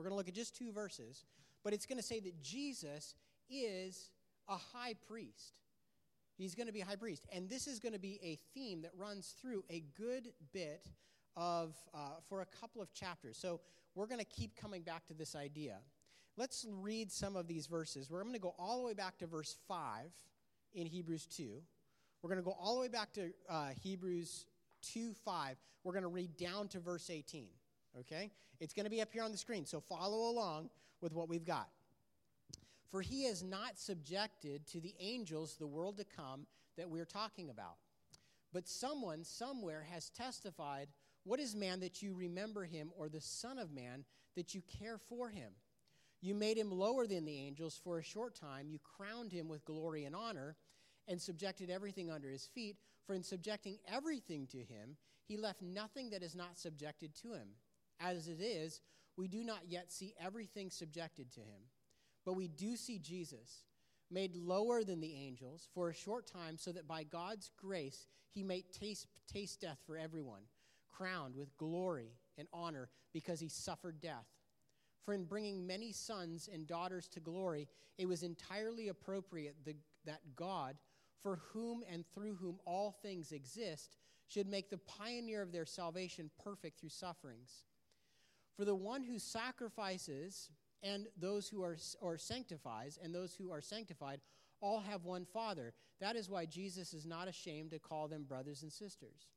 We're going to look at just two verses, but it's going to say that Jesus is a high priest. He's going to be high priest. And this is going to be a theme that runs through a good bit of, uh, for a couple of chapters. So we're going to keep coming back to this idea. Let's read some of these verses. We're going to go all the way back to verse 5 in Hebrews 2. We're going to go all the way back to uh, Hebrews 2 5. We're going to read down to verse 18. Okay? It's going to be up here on the screen, so follow along with what we've got. For he has not subjected to the angels the world to come that we're talking about. But someone somewhere has testified, What is man that you remember him, or the Son of Man that you care for him? You made him lower than the angels for a short time. You crowned him with glory and honor and subjected everything under his feet. For in subjecting everything to him, he left nothing that is not subjected to him. As it is, we do not yet see everything subjected to him. But we do see Jesus made lower than the angels for a short time, so that by God's grace he may taste, taste death for everyone, crowned with glory and honor because he suffered death. For in bringing many sons and daughters to glory, it was entirely appropriate the, that God, for whom and through whom all things exist, should make the pioneer of their salvation perfect through sufferings. For the one who sacrifices and those who are or sanctifies and those who are sanctified all have one father. That is why jesus is not ashamed to call them brothers and sisters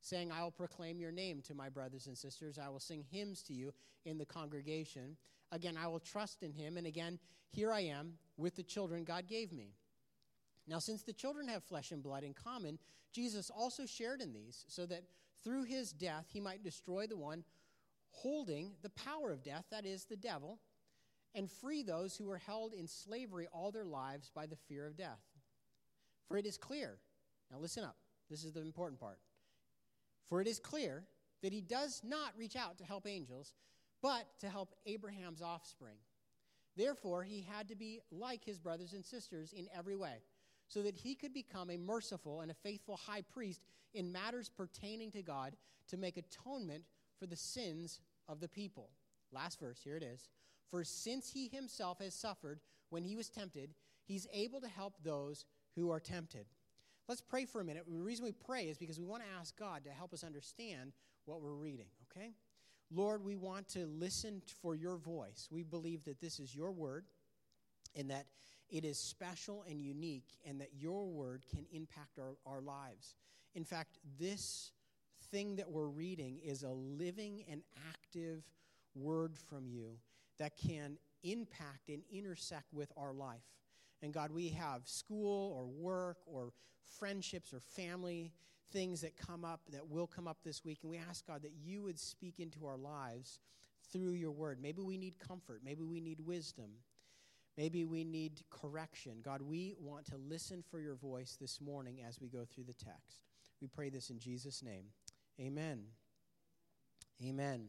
saying i will proclaim your name to my brothers and sisters. I will sing hymns to you in the congregation. Again i will trust in him. And again here i am with the children god gave me. Now, since the children have flesh and blood in common, Jesus also shared in these, so that through his death he might destroy the one holding the power of death, that is, the devil, and free those who were held in slavery all their lives by the fear of death. For it is clear, now listen up, this is the important part. For it is clear that he does not reach out to help angels, but to help Abraham's offspring. Therefore, he had to be like his brothers and sisters in every way, so that he could become a merciful and a faithful high priest in matters pertaining to God to make atonement for the sins of the people. Last verse, here it is. For since he himself has suffered when he was tempted, he's able to help those who are tempted. Let's pray for a minute. The reason we pray is because we want to ask God to help us understand what we're reading, okay? Lord, we want to listen for your voice. We believe that this is your word and that it is special and unique and that your word can impact our, our lives. In fact, this thing that we're reading is a living and active word from you that can impact and intersect with our life. And God, we have school or work or friendships or family things that come up, that will come up this week. And we ask, God, that you would speak into our lives through your word. Maybe we need comfort. Maybe we need wisdom. Maybe we need correction. God, we want to listen for your voice this morning as we go through the text. We pray this in Jesus' name. Amen. Amen.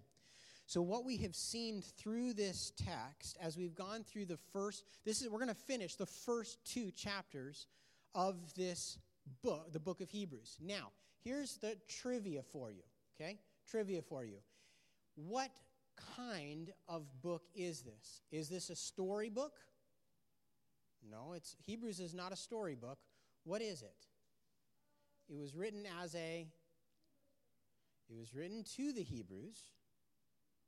So what we have seen through this text as we've gone through the first this is we're going to finish the first two chapters of this book, the book of Hebrews. Now, here's the trivia for you, okay? Trivia for you. What kind of book is this? Is this a storybook? No, it's Hebrews is not a storybook. What is it? It was written as a it was written to the Hebrews.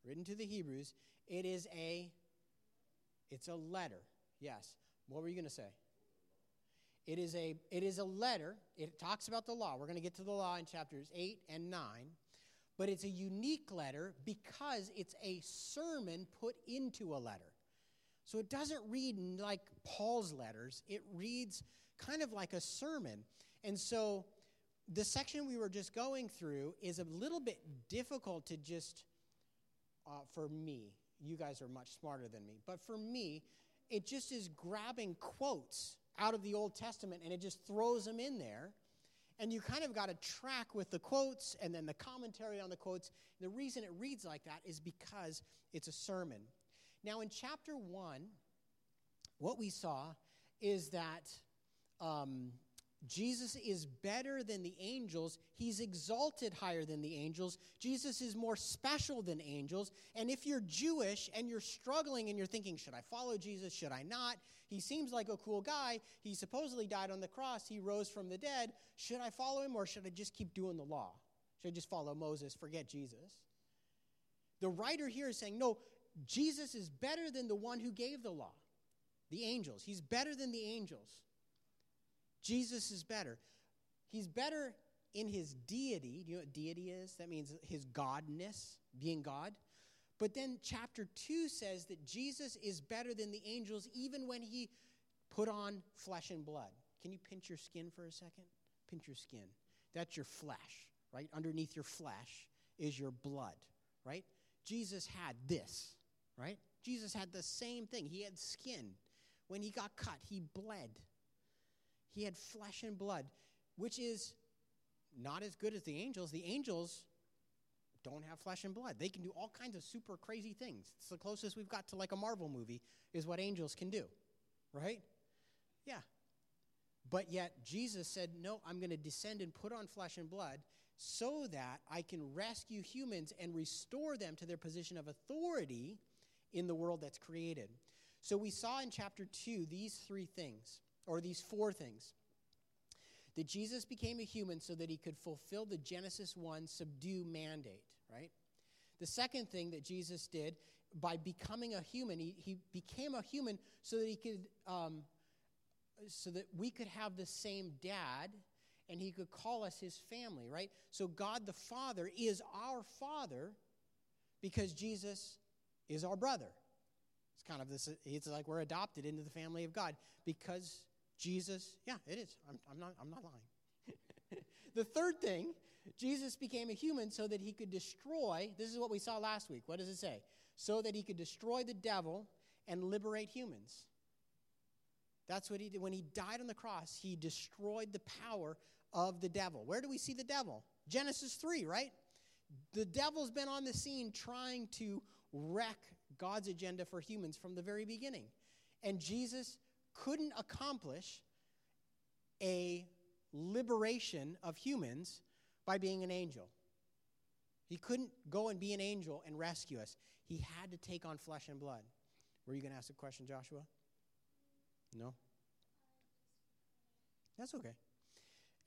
Written to the Hebrews. It is a it's a letter. Yes. What were you going to say? It is a it is a letter. It talks about the law. We're going to get to the law in chapters 8 and 9. But it's a unique letter because it's a sermon put into a letter. So it doesn't read like Paul's letters. It reads kind of like a sermon. And so the section we were just going through is a little bit difficult to just, uh, for me, you guys are much smarter than me, but for me, it just is grabbing quotes out of the Old Testament and it just throws them in there. And you kind of got to track with the quotes and then the commentary on the quotes. The reason it reads like that is because it's a sermon. Now, in chapter one, what we saw is that um, Jesus is better than the angels. He's exalted higher than the angels. Jesus is more special than angels. And if you're Jewish and you're struggling and you're thinking, should I follow Jesus? Should I not? He seems like a cool guy. He supposedly died on the cross. He rose from the dead. Should I follow him or should I just keep doing the law? Should I just follow Moses, forget Jesus? The writer here is saying, no, Jesus is better than the one who gave the law, the angels. He's better than the angels. Jesus is better. He's better in his deity. Do you know what deity is? That means his godness, being God. But then chapter 2 says that Jesus is better than the angels even when he put on flesh and blood. Can you pinch your skin for a second? Pinch your skin. That's your flesh, right? Underneath your flesh is your blood, right? Jesus had this, right? Jesus had the same thing. He had skin. When he got cut, he bled. He had flesh and blood, which is not as good as the angels. The angels don't have flesh and blood. They can do all kinds of super crazy things. It's the closest we've got to like a Marvel movie is what angels can do, right? Yeah. But yet Jesus said, "No, I'm going to descend and put on flesh and blood so that I can rescue humans and restore them to their position of authority in the world that's created." So we saw in chapter 2 these three things or these four things that Jesus became a human so that he could fulfill the Genesis 1 subdue mandate, right? The second thing that Jesus did by becoming a human, he, he became a human so that he could, um, so that we could have the same dad and he could call us his family, right? So God the Father is our Father because Jesus is our brother. It's kind of this, it's like we're adopted into the family of God because Jesus, yeah, it is. I'm, I'm not, I'm not lying. the third thing, Jesus became a human so that he could destroy, this is what we saw last week. What does it say? So that he could destroy the devil and liberate humans. That's what he did. When he died on the cross, he destroyed the power of the devil. Where do we see the devil? Genesis 3, right? The devil's been on the scene trying to wreck God's agenda for humans from the very beginning. And Jesus couldn't accomplish a liberation of humans by being an angel. He couldn't go and be an angel and rescue us. He had to take on flesh and blood. Were you going to ask a question, Joshua? No? That's okay.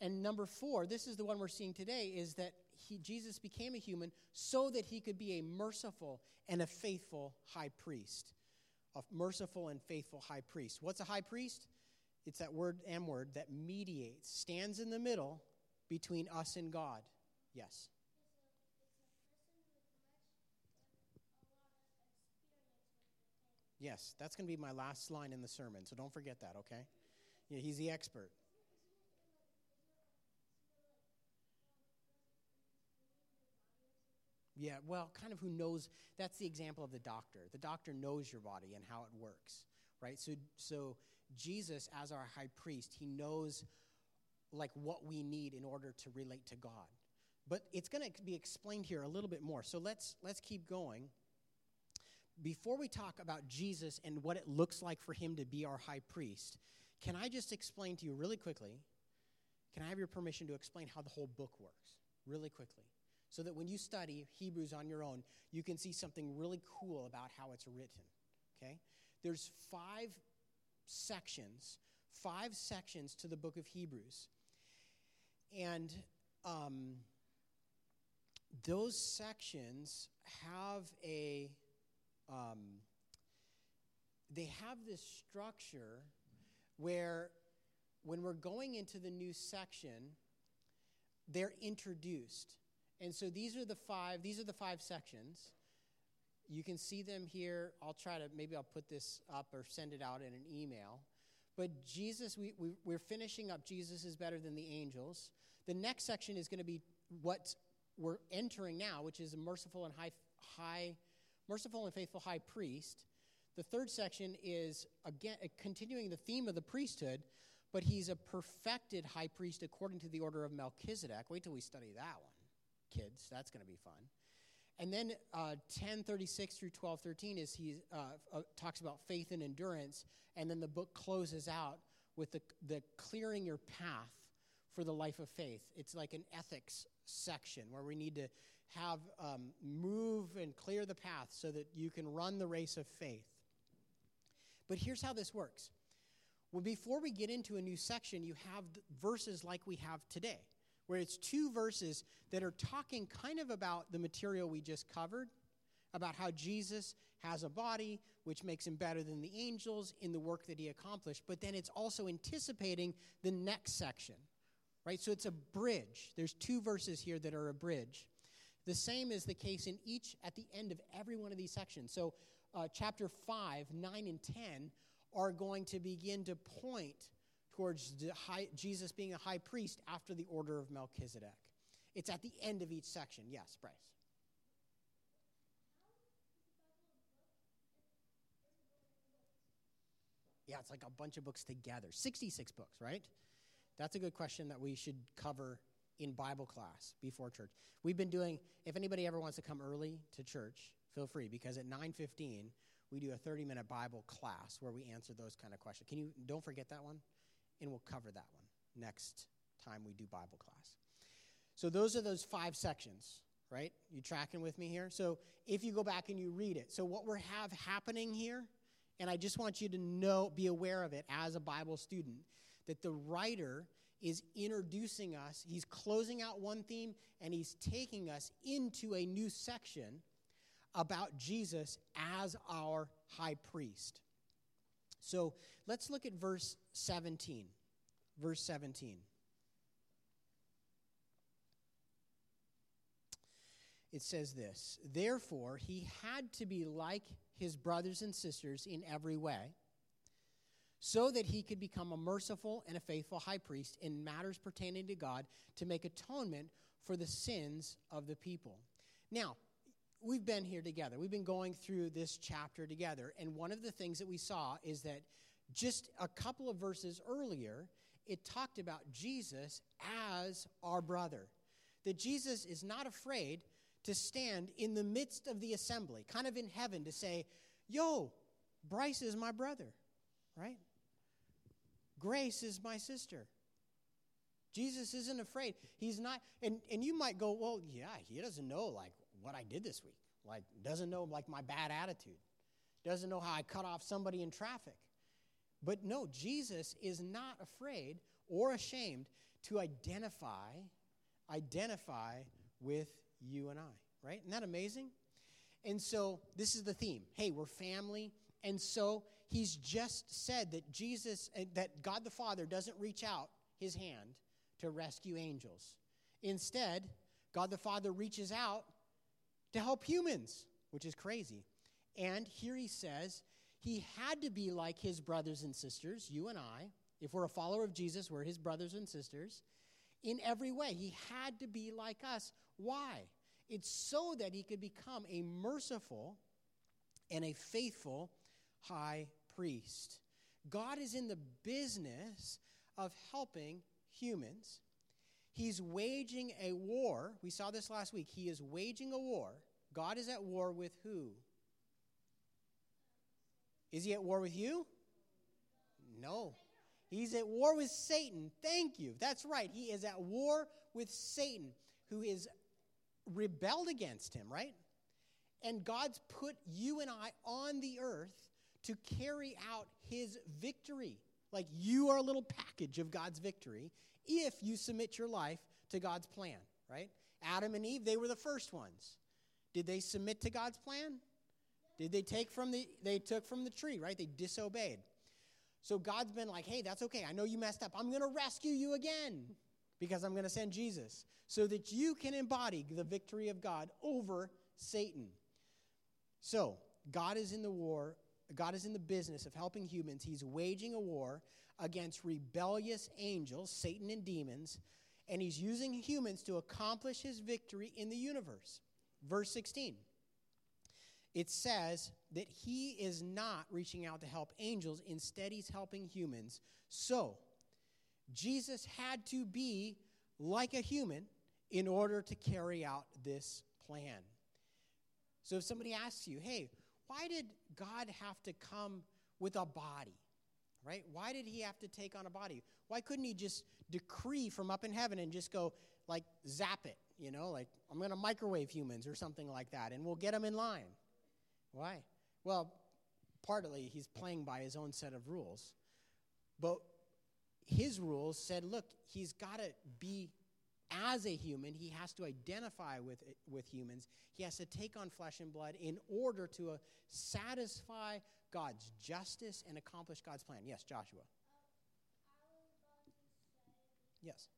And number four, this is the one we're seeing today, is that he, Jesus became a human so that he could be a merciful and a faithful high priest a merciful and faithful high priest. What's a high priest? It's that word M word that mediates, stands in the middle between us and God. Yes. Yes, that's going to be my last line in the sermon, so don't forget that, okay? Yeah, he's the expert. Yeah, well, kind of who knows. That's the example of the doctor. The doctor knows your body and how it works, right? So, so Jesus, as our high priest, he knows like what we need in order to relate to God. But it's going to be explained here a little bit more. So let's let's keep going. Before we talk about Jesus and what it looks like for him to be our high priest, can I just explain to you really quickly? Can I have your permission to explain how the whole book works really quickly? So that when you study Hebrews on your own, you can see something really cool about how it's written. Okay? There's five sections, five sections to the book of Hebrews. And um, those sections have a um, they have this structure where when we're going into the new section they're introduced and so these are the five, these are the five sections. You can see them here. I'll try to, maybe I'll put this up or send it out in an email. But Jesus, we, we, we're finishing up Jesus is better than the angels. The next section is going to be what we're entering now, which is a merciful and high, high, merciful and faithful high priest. The third section is again uh, continuing the theme of the priesthood, but he's a perfected high priest according to the order of Melchizedek. Wait till we study that one kids. That's going to be fun. And then uh, 1036 through 1213 is he uh, uh, talks about faith and endurance. And then the book closes out with the, the clearing your path for the life of faith. It's like an ethics section where we need to have um, move and clear the path so that you can run the race of faith. But here's how this works. Well, before we get into a new section, you have verses like we have today, where it's two verses that are talking kind of about the material we just covered, about how Jesus has a body, which makes him better than the angels in the work that he accomplished. But then it's also anticipating the next section, right? So it's a bridge. There's two verses here that are a bridge. The same is the case in each, at the end of every one of these sections. So, uh, chapter 5, 9, and 10 are going to begin to point towards Jesus being a high priest after the order of Melchizedek. It's at the end of each section. Yes, Bryce. Yeah, it's like a bunch of books together. 66 books, right? That's a good question that we should cover in Bible class before church. We've been doing if anybody ever wants to come early to church, feel free because at 9:15 we do a 30-minute Bible class where we answer those kind of questions. Can you don't forget that one? And we'll cover that one next time we do Bible class. So those are those five sections, right? You tracking with me here? So if you go back and you read it. So what we have happening here and I just want you to know be aware of it as a Bible student that the writer is introducing us. He's closing out one theme and he's taking us into a new section about Jesus as our high priest. So let's look at verse 17. Verse 17. It says this Therefore, he had to be like his brothers and sisters in every way so that he could become a merciful and a faithful high priest in matters pertaining to God to make atonement for the sins of the people. Now, we've been here together. We've been going through this chapter together. And one of the things that we saw is that just a couple of verses earlier, it talked about Jesus as our brother. That Jesus is not afraid to stand in the midst of the assembly, kind of in heaven, to say, Yo, Bryce is my brother, right? Grace is my sister. Jesus isn't afraid. He's not, and, and you might go, well, yeah, he doesn't know like what I did this week. Like, doesn't know like my bad attitude. Doesn't know how I cut off somebody in traffic. But no, Jesus is not afraid or ashamed to identify, identify with you and I, right? Isn't that amazing? And so this is the theme. Hey, we're family. And so he's just said that Jesus, uh, that God the Father doesn't reach out his hand to rescue angels. Instead, God the Father reaches out to help humans, which is crazy. And here he says he had to be like his brothers and sisters, you and I. If we're a follower of Jesus, we're his brothers and sisters. In every way, he had to be like us. Why? It's so that he could become a merciful and a faithful high priest. God is in the business of helping humans. He's waging a war. We saw this last week. He is waging a war. God is at war with who? Is he at war with you? No. He's at war with Satan. Thank you. That's right. He is at war with Satan, who is rebelled against him, right? And God's put you and I on the earth to carry out his victory. Like you are a little package of God's victory if you submit your life to God's plan, right? Adam and Eve, they were the first ones. Did they submit to God's plan? Did they take from the they took from the tree, right? They disobeyed. So God's been like, "Hey, that's okay. I know you messed up. I'm going to rescue you again because I'm going to send Jesus so that you can embody the victory of God over Satan." So, God is in the war God is in the business of helping humans. He's waging a war against rebellious angels, Satan and demons, and he's using humans to accomplish his victory in the universe. Verse 16. It says that he is not reaching out to help angels, instead, he's helping humans. So, Jesus had to be like a human in order to carry out this plan. So, if somebody asks you, hey, why did God have to come with a body? Right? Why did he have to take on a body? Why couldn't he just decree from up in heaven and just go, like, zap it, you know, like, I'm going to microwave humans or something like that, and we'll get them in line? Why? Well, partly he's playing by his own set of rules. But his rules said, look, he's got to be as a human, he has to identify with, with humans. He has to take on flesh and blood in order to uh, satisfy God's justice and accomplish God's plan. Yes, Joshua. Yes.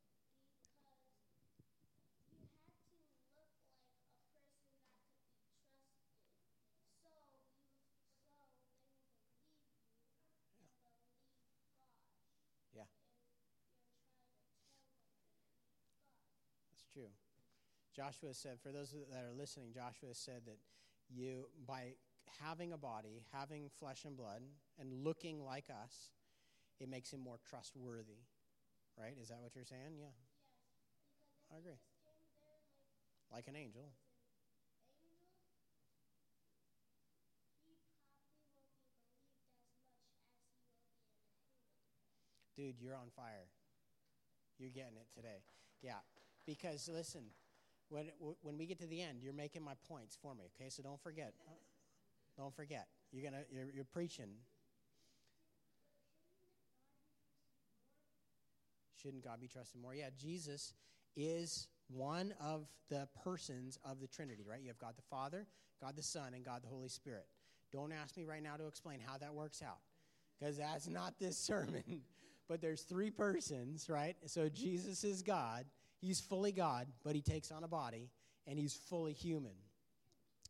Yeah. That's true. Joshua said, for those that are listening, Joshua said that you, by having a body, having flesh and blood, and looking like us, it makes him more trustworthy. Right? Is that what you're saying? Yeah. Yes, I agree. Like, like an angel. Dude, you're on fire. You're getting it today. Yeah. Because listen, when, when we get to the end, you're making my points for me, okay? So don't forget. Don't forget. You're gonna you're, you're preaching. Shouldn't God be trusted more? Yeah, Jesus is one of the persons of the Trinity, right? You have God the Father, God the Son, and God the Holy Spirit. Don't ask me right now to explain how that works out, because that's not this sermon. but there's three persons, right? So Jesus is God, He's fully God, but he takes on a body, and he's fully human.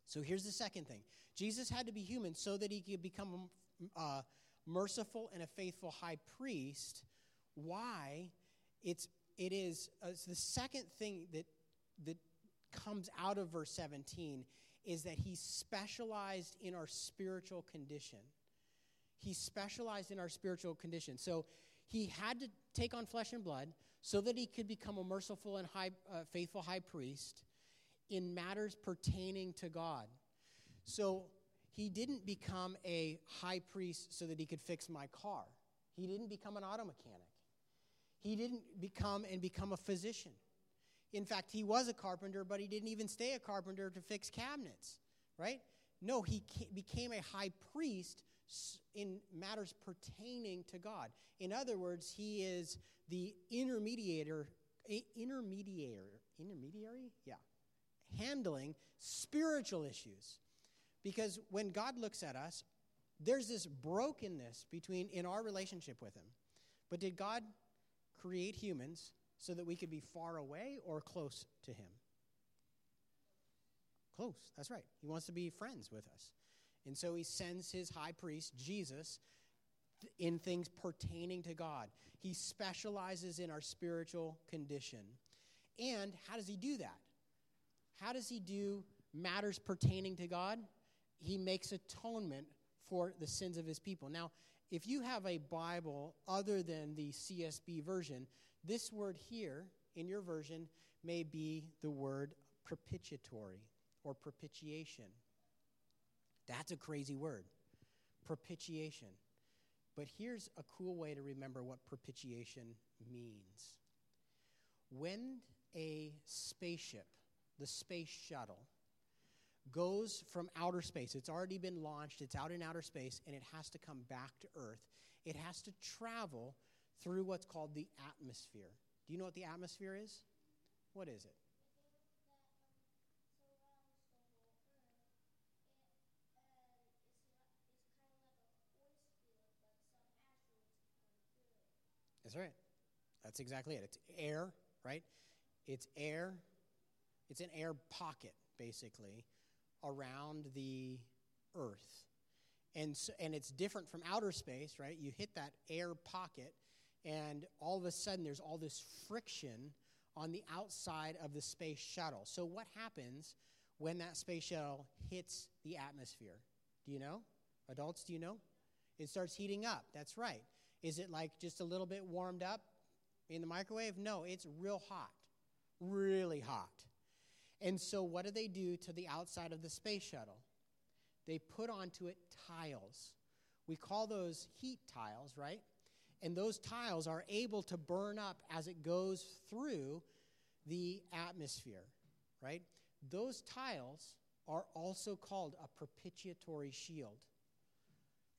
So here's the second thing Jesus had to be human so that he could become a uh, merciful and a faithful high priest. Why? It's, it is uh, it's the second thing that, that comes out of verse 17 is that he specialized in our spiritual condition. He specialized in our spiritual condition. So he had to take on flesh and blood so that he could become a merciful and high, uh, faithful high priest in matters pertaining to God. So he didn't become a high priest so that he could fix my car. He didn't become an auto mechanic. He didn't become and become a physician. In fact, he was a carpenter, but he didn't even stay a carpenter to fix cabinets, right? No, he became a high priest in matters pertaining to God. In other words, he is the intermediator, intermediary, intermediary, yeah, handling spiritual issues. Because when God looks at us, there's this brokenness between in our relationship with Him. But did God create humans so that we could be far away or close to Him? Close, that's right. He wants to be friends with us. And so he sends his high priest, Jesus, in things pertaining to God. He specializes in our spiritual condition. And how does he do that? How does he do matters pertaining to God? He makes atonement for the sins of his people. Now, if you have a Bible other than the CSB version, this word here in your version may be the word propitiatory or propitiation. That's a crazy word. Propitiation. But here's a cool way to remember what propitiation means. When a spaceship, the space shuttle, goes from outer space, it's already been launched, it's out in outer space, and it has to come back to Earth, it has to travel through what's called the atmosphere. Do you know what the atmosphere is? What is it? That's right. That's exactly it. It's air, right? It's air. It's an air pocket, basically, around the Earth. And, so, and it's different from outer space, right? You hit that air pocket, and all of a sudden there's all this friction on the outside of the space shuttle. So, what happens when that space shuttle hits the atmosphere? Do you know? Adults, do you know? It starts heating up. That's right. Is it like just a little bit warmed up in the microwave? No, it's real hot, really hot. And so, what do they do to the outside of the space shuttle? They put onto it tiles. We call those heat tiles, right? And those tiles are able to burn up as it goes through the atmosphere, right? Those tiles are also called a propitiatory shield.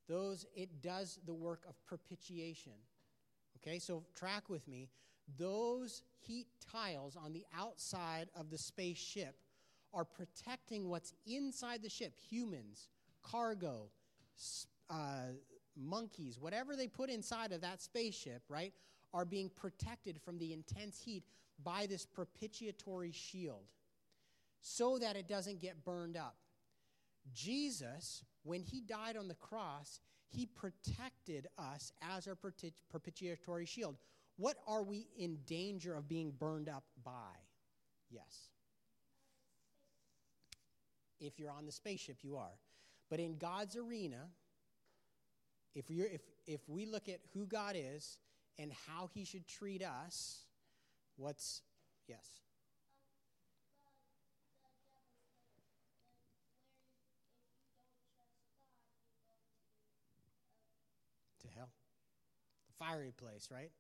Those, it does the work of propitiation. Okay, so track with me. Those heat tiles on the outside of the spaceship are protecting what's inside the ship humans, cargo, uh, monkeys, whatever they put inside of that spaceship, right, are being protected from the intense heat by this propitiatory shield so that it doesn't get burned up. Jesus, when he died on the cross, he protected us as our propitiatory shield. What are we in danger of being burned up by? Yes. If you're on the spaceship, you are. But in God's arena, if, you're, if, if we look at who God is and how he should treat us, what's, yes? to hell. The fiery place, right?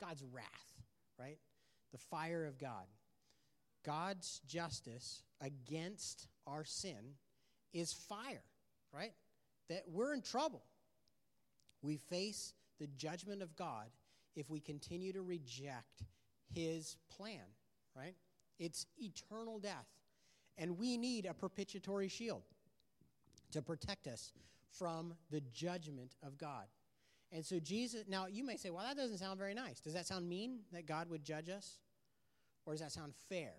God's wrath, right? The fire of God. God's justice against our sin is fire, right? That we're in trouble. We face the judgment of God if we continue to reject his plan, right? It's eternal death. And we need a propitiatory shield to protect us from the judgment of God. And so Jesus, now you may say, well, that doesn't sound very nice. Does that sound mean that God would judge us? Or does that sound fair?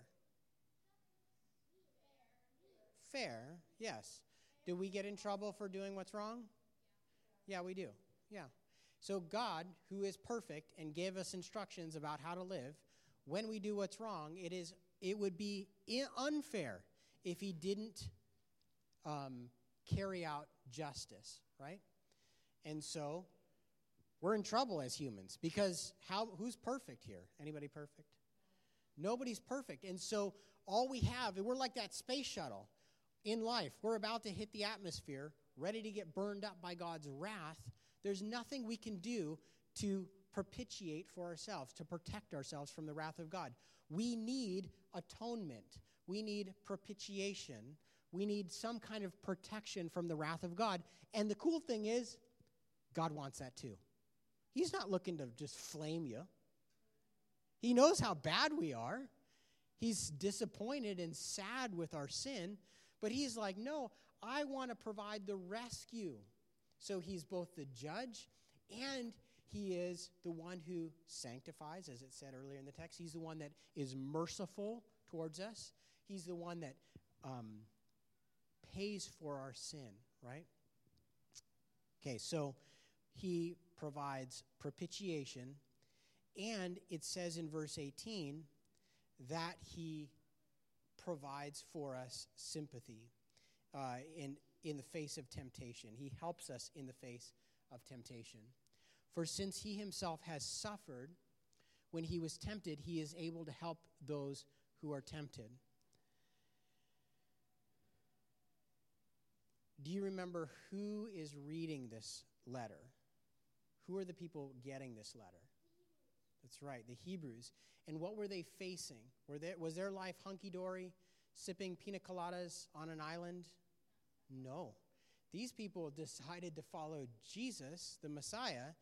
Fair, yes. Do we get in trouble for doing what's wrong? Yeah, we do. Yeah. So God, who is perfect and gave us instructions about how to live, when we do what's wrong, it is it would be unfair if he didn't um, carry out justice, right? And so we're in trouble as humans because how who's perfect here? Anybody perfect? Nobody's perfect. And so all we have, we're like that space shuttle in life. We're about to hit the atmosphere, ready to get burned up by God's wrath. There's nothing we can do to propitiate for ourselves, to protect ourselves from the wrath of God. We need atonement. We need propitiation. We need some kind of protection from the wrath of God. And the cool thing is, God wants that too. He's not looking to just flame you. He knows how bad we are. He's disappointed and sad with our sin, but he's like, No, I want to provide the rescue. So he's both the judge and he is the one who sanctifies, as it said earlier in the text. He's the one that is merciful towards us. He's the one that um, pays for our sin, right? Okay, so he provides propitiation, and it says in verse 18 that he provides for us sympathy uh, in, in the face of temptation. He helps us in the face of temptation. For since he himself has suffered when he was tempted, he is able to help those who are tempted. Do you remember who is reading this letter? Who are the people getting this letter? That's right, the Hebrews. And what were they facing? Were they, was their life hunky dory, sipping pina coladas on an island? No. These people decided to follow Jesus, the Messiah,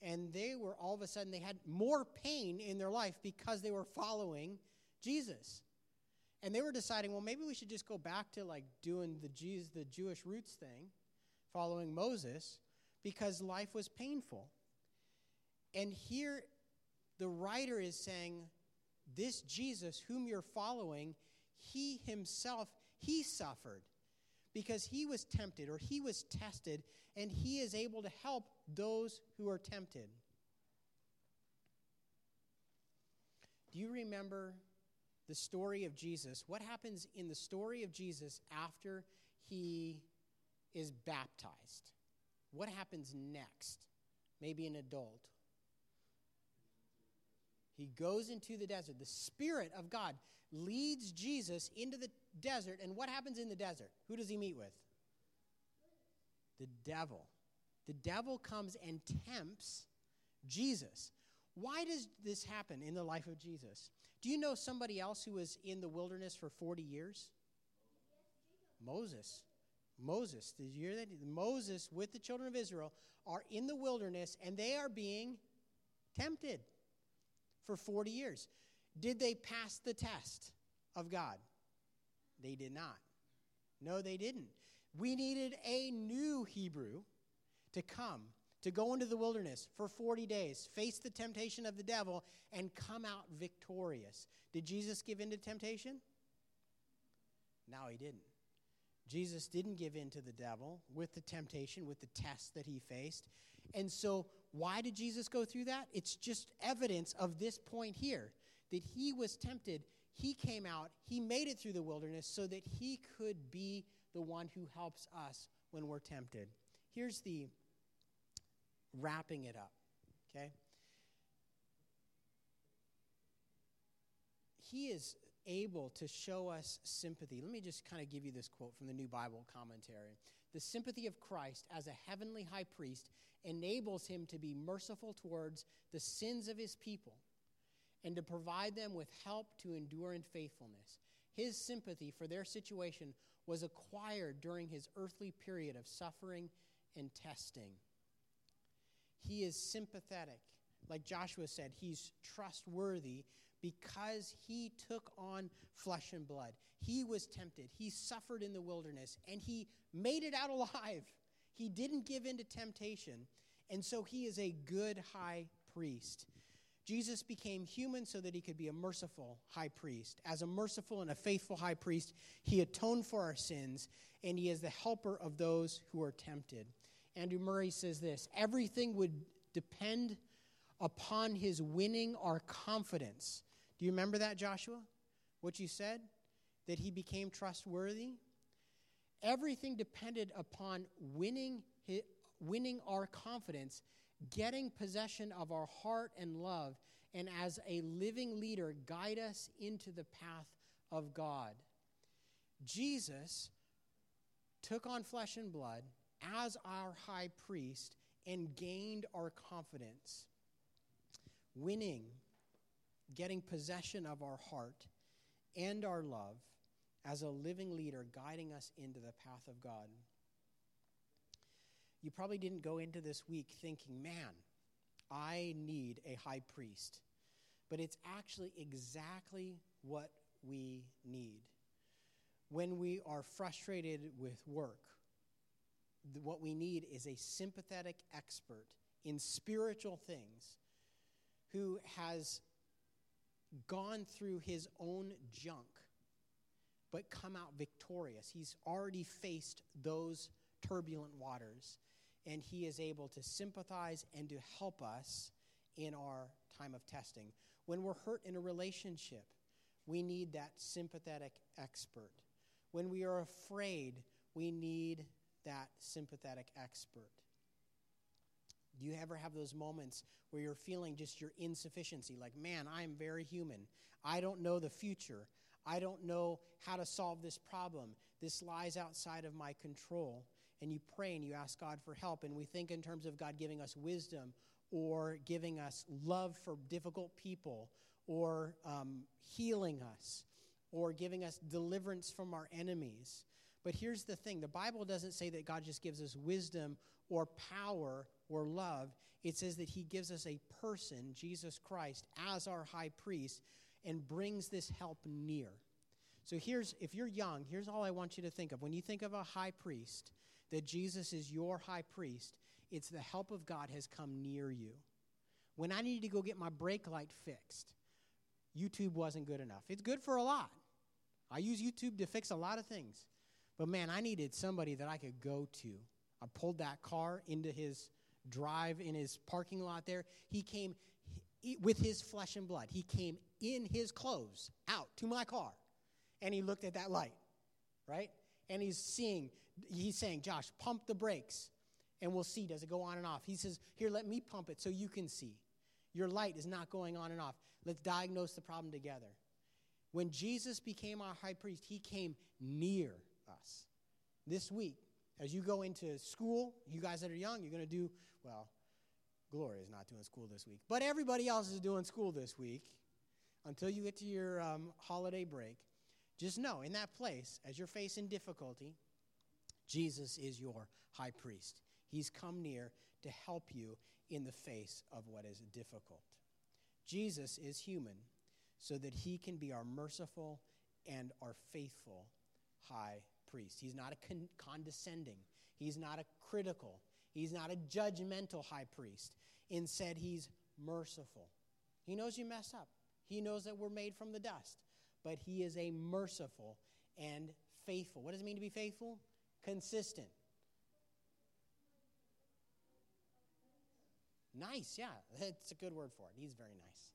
and they were all of a sudden, they had more pain in their life because they were following Jesus. And they were deciding, well, maybe we should just go back to like doing the, Jews, the Jewish roots thing, following Moses because life was painful. And here, the writer is saying, This Jesus, whom you're following, he himself, he suffered because he was tempted or he was tested, and he is able to help those who are tempted. Do you remember the story of Jesus? What happens in the story of Jesus after he is baptized? What happens next? Maybe an adult. He goes into the desert. The Spirit of God leads Jesus into the desert. And what happens in the desert? Who does he meet with? The devil. The devil comes and tempts Jesus. Why does this happen in the life of Jesus? Do you know somebody else who was in the wilderness for 40 years? Moses. Moses. Did you hear that? Moses with the children of Israel are in the wilderness and they are being tempted for 40 years. Did they pass the test of God? They did not. No, they didn't. We needed a new Hebrew to come, to go into the wilderness for 40 days, face the temptation of the devil, and come out victorious. Did Jesus give in to temptation? No, he didn't. Jesus didn't give in to the devil with the temptation, with the test that he faced. And so, why did Jesus go through that? It's just evidence of this point here that he was tempted. He came out, he made it through the wilderness so that he could be the one who helps us when we're tempted. Here's the wrapping it up, okay? He is able to show us sympathy. Let me just kind of give you this quote from the New Bible Commentary. The sympathy of Christ as a heavenly high priest enables him to be merciful towards the sins of his people and to provide them with help to endure in faithfulness. His sympathy for their situation was acquired during his earthly period of suffering and testing. He is sympathetic. Like Joshua said, he's trustworthy because he took on flesh and blood. He was tempted. He suffered in the wilderness and he made it out alive. He didn't give in to temptation. And so he is a good high priest. Jesus became human so that he could be a merciful high priest. As a merciful and a faithful high priest, he atoned for our sins and he is the helper of those who are tempted. Andrew Murray says this everything would depend upon his winning our confidence do you remember that, Joshua? What you said? That he became trustworthy? Everything depended upon winning, his, winning our confidence, getting possession of our heart and love, and as a living leader, guide us into the path of God. Jesus took on flesh and blood as our high priest and gained our confidence. Winning getting possession of our heart and our love as a living leader guiding us into the path of God. You probably didn't go into this week thinking, man, I need a high priest. But it's actually exactly what we need. When we are frustrated with work, what we need is a sympathetic expert in spiritual things who has gone through his own junk, but come out victorious. He's already faced those turbulent waters, and he is able to sympathize and to help us in our time of testing. When we're hurt in a relationship, we need that sympathetic expert. When we are afraid, we need that sympathetic expert. Do you ever have those moments where you're feeling just your insufficiency? Like, man, I'm very human. I don't know the future. I don't know how to solve this problem. This lies outside of my control. And you pray and you ask God for help. And we think in terms of God giving us wisdom or giving us love for difficult people or um, healing us or giving us deliverance from our enemies. But here's the thing the Bible doesn't say that God just gives us wisdom or power or love. It says that He gives us a person, Jesus Christ, as our high priest and brings this help near. So here's, if you're young, here's all I want you to think of. When you think of a high priest, that Jesus is your high priest, it's the help of God has come near you. When I needed to go get my brake light fixed, YouTube wasn't good enough. It's good for a lot. I use YouTube to fix a lot of things. But man, I needed somebody that I could go to. I pulled that car into his drive in his parking lot there. He came he, with his flesh and blood. He came in his clothes out to my car and he looked at that light, right? And he's seeing, he's saying, Josh, pump the brakes and we'll see. Does it go on and off? He says, Here, let me pump it so you can see. Your light is not going on and off. Let's diagnose the problem together. When Jesus became our high priest, he came near us. This week, As you go into school, you guys that are young, you're going to do, well, Gloria is not doing school this week, but everybody else is doing school this week until you get to your um, holiday break. Just know, in that place, as you're facing difficulty, Jesus is your high priest. He's come near to help you in the face of what is difficult. Jesus is human so that he can be our merciful and our faithful high priest. He's not a con- condescending, he's not a critical, he's not a judgmental high priest. Instead, he's merciful. He knows you mess up, he knows that we're made from the dust, but he is a merciful and faithful. What does it mean to be faithful? Consistent. Nice, yeah. It's a good word for it. He's very nice.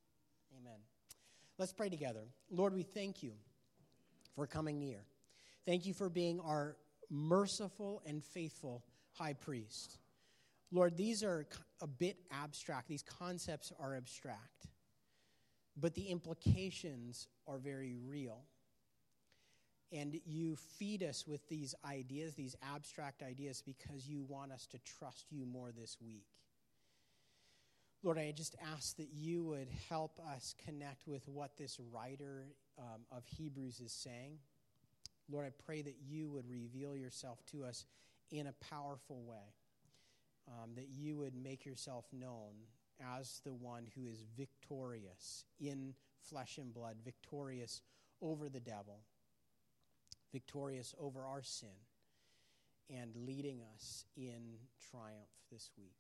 Amen. Let's pray together. Lord, we thank you for coming near. Thank you for being our merciful and faithful high priest. Lord, these are a bit abstract. These concepts are abstract, but the implications are very real. And you feed us with these ideas, these abstract ideas, because you want us to trust you more this week. Lord, I just ask that you would help us connect with what this writer um, of Hebrews is saying. Lord, I pray that you would reveal yourself to us in a powerful way, um, that you would make yourself known as the one who is victorious in flesh and blood, victorious over the devil, victorious over our sin, and leading us in triumph this week.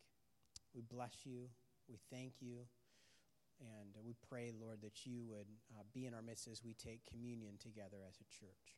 We bless you. We thank you. And we pray, Lord, that you would uh, be in our midst as we take communion together as a church.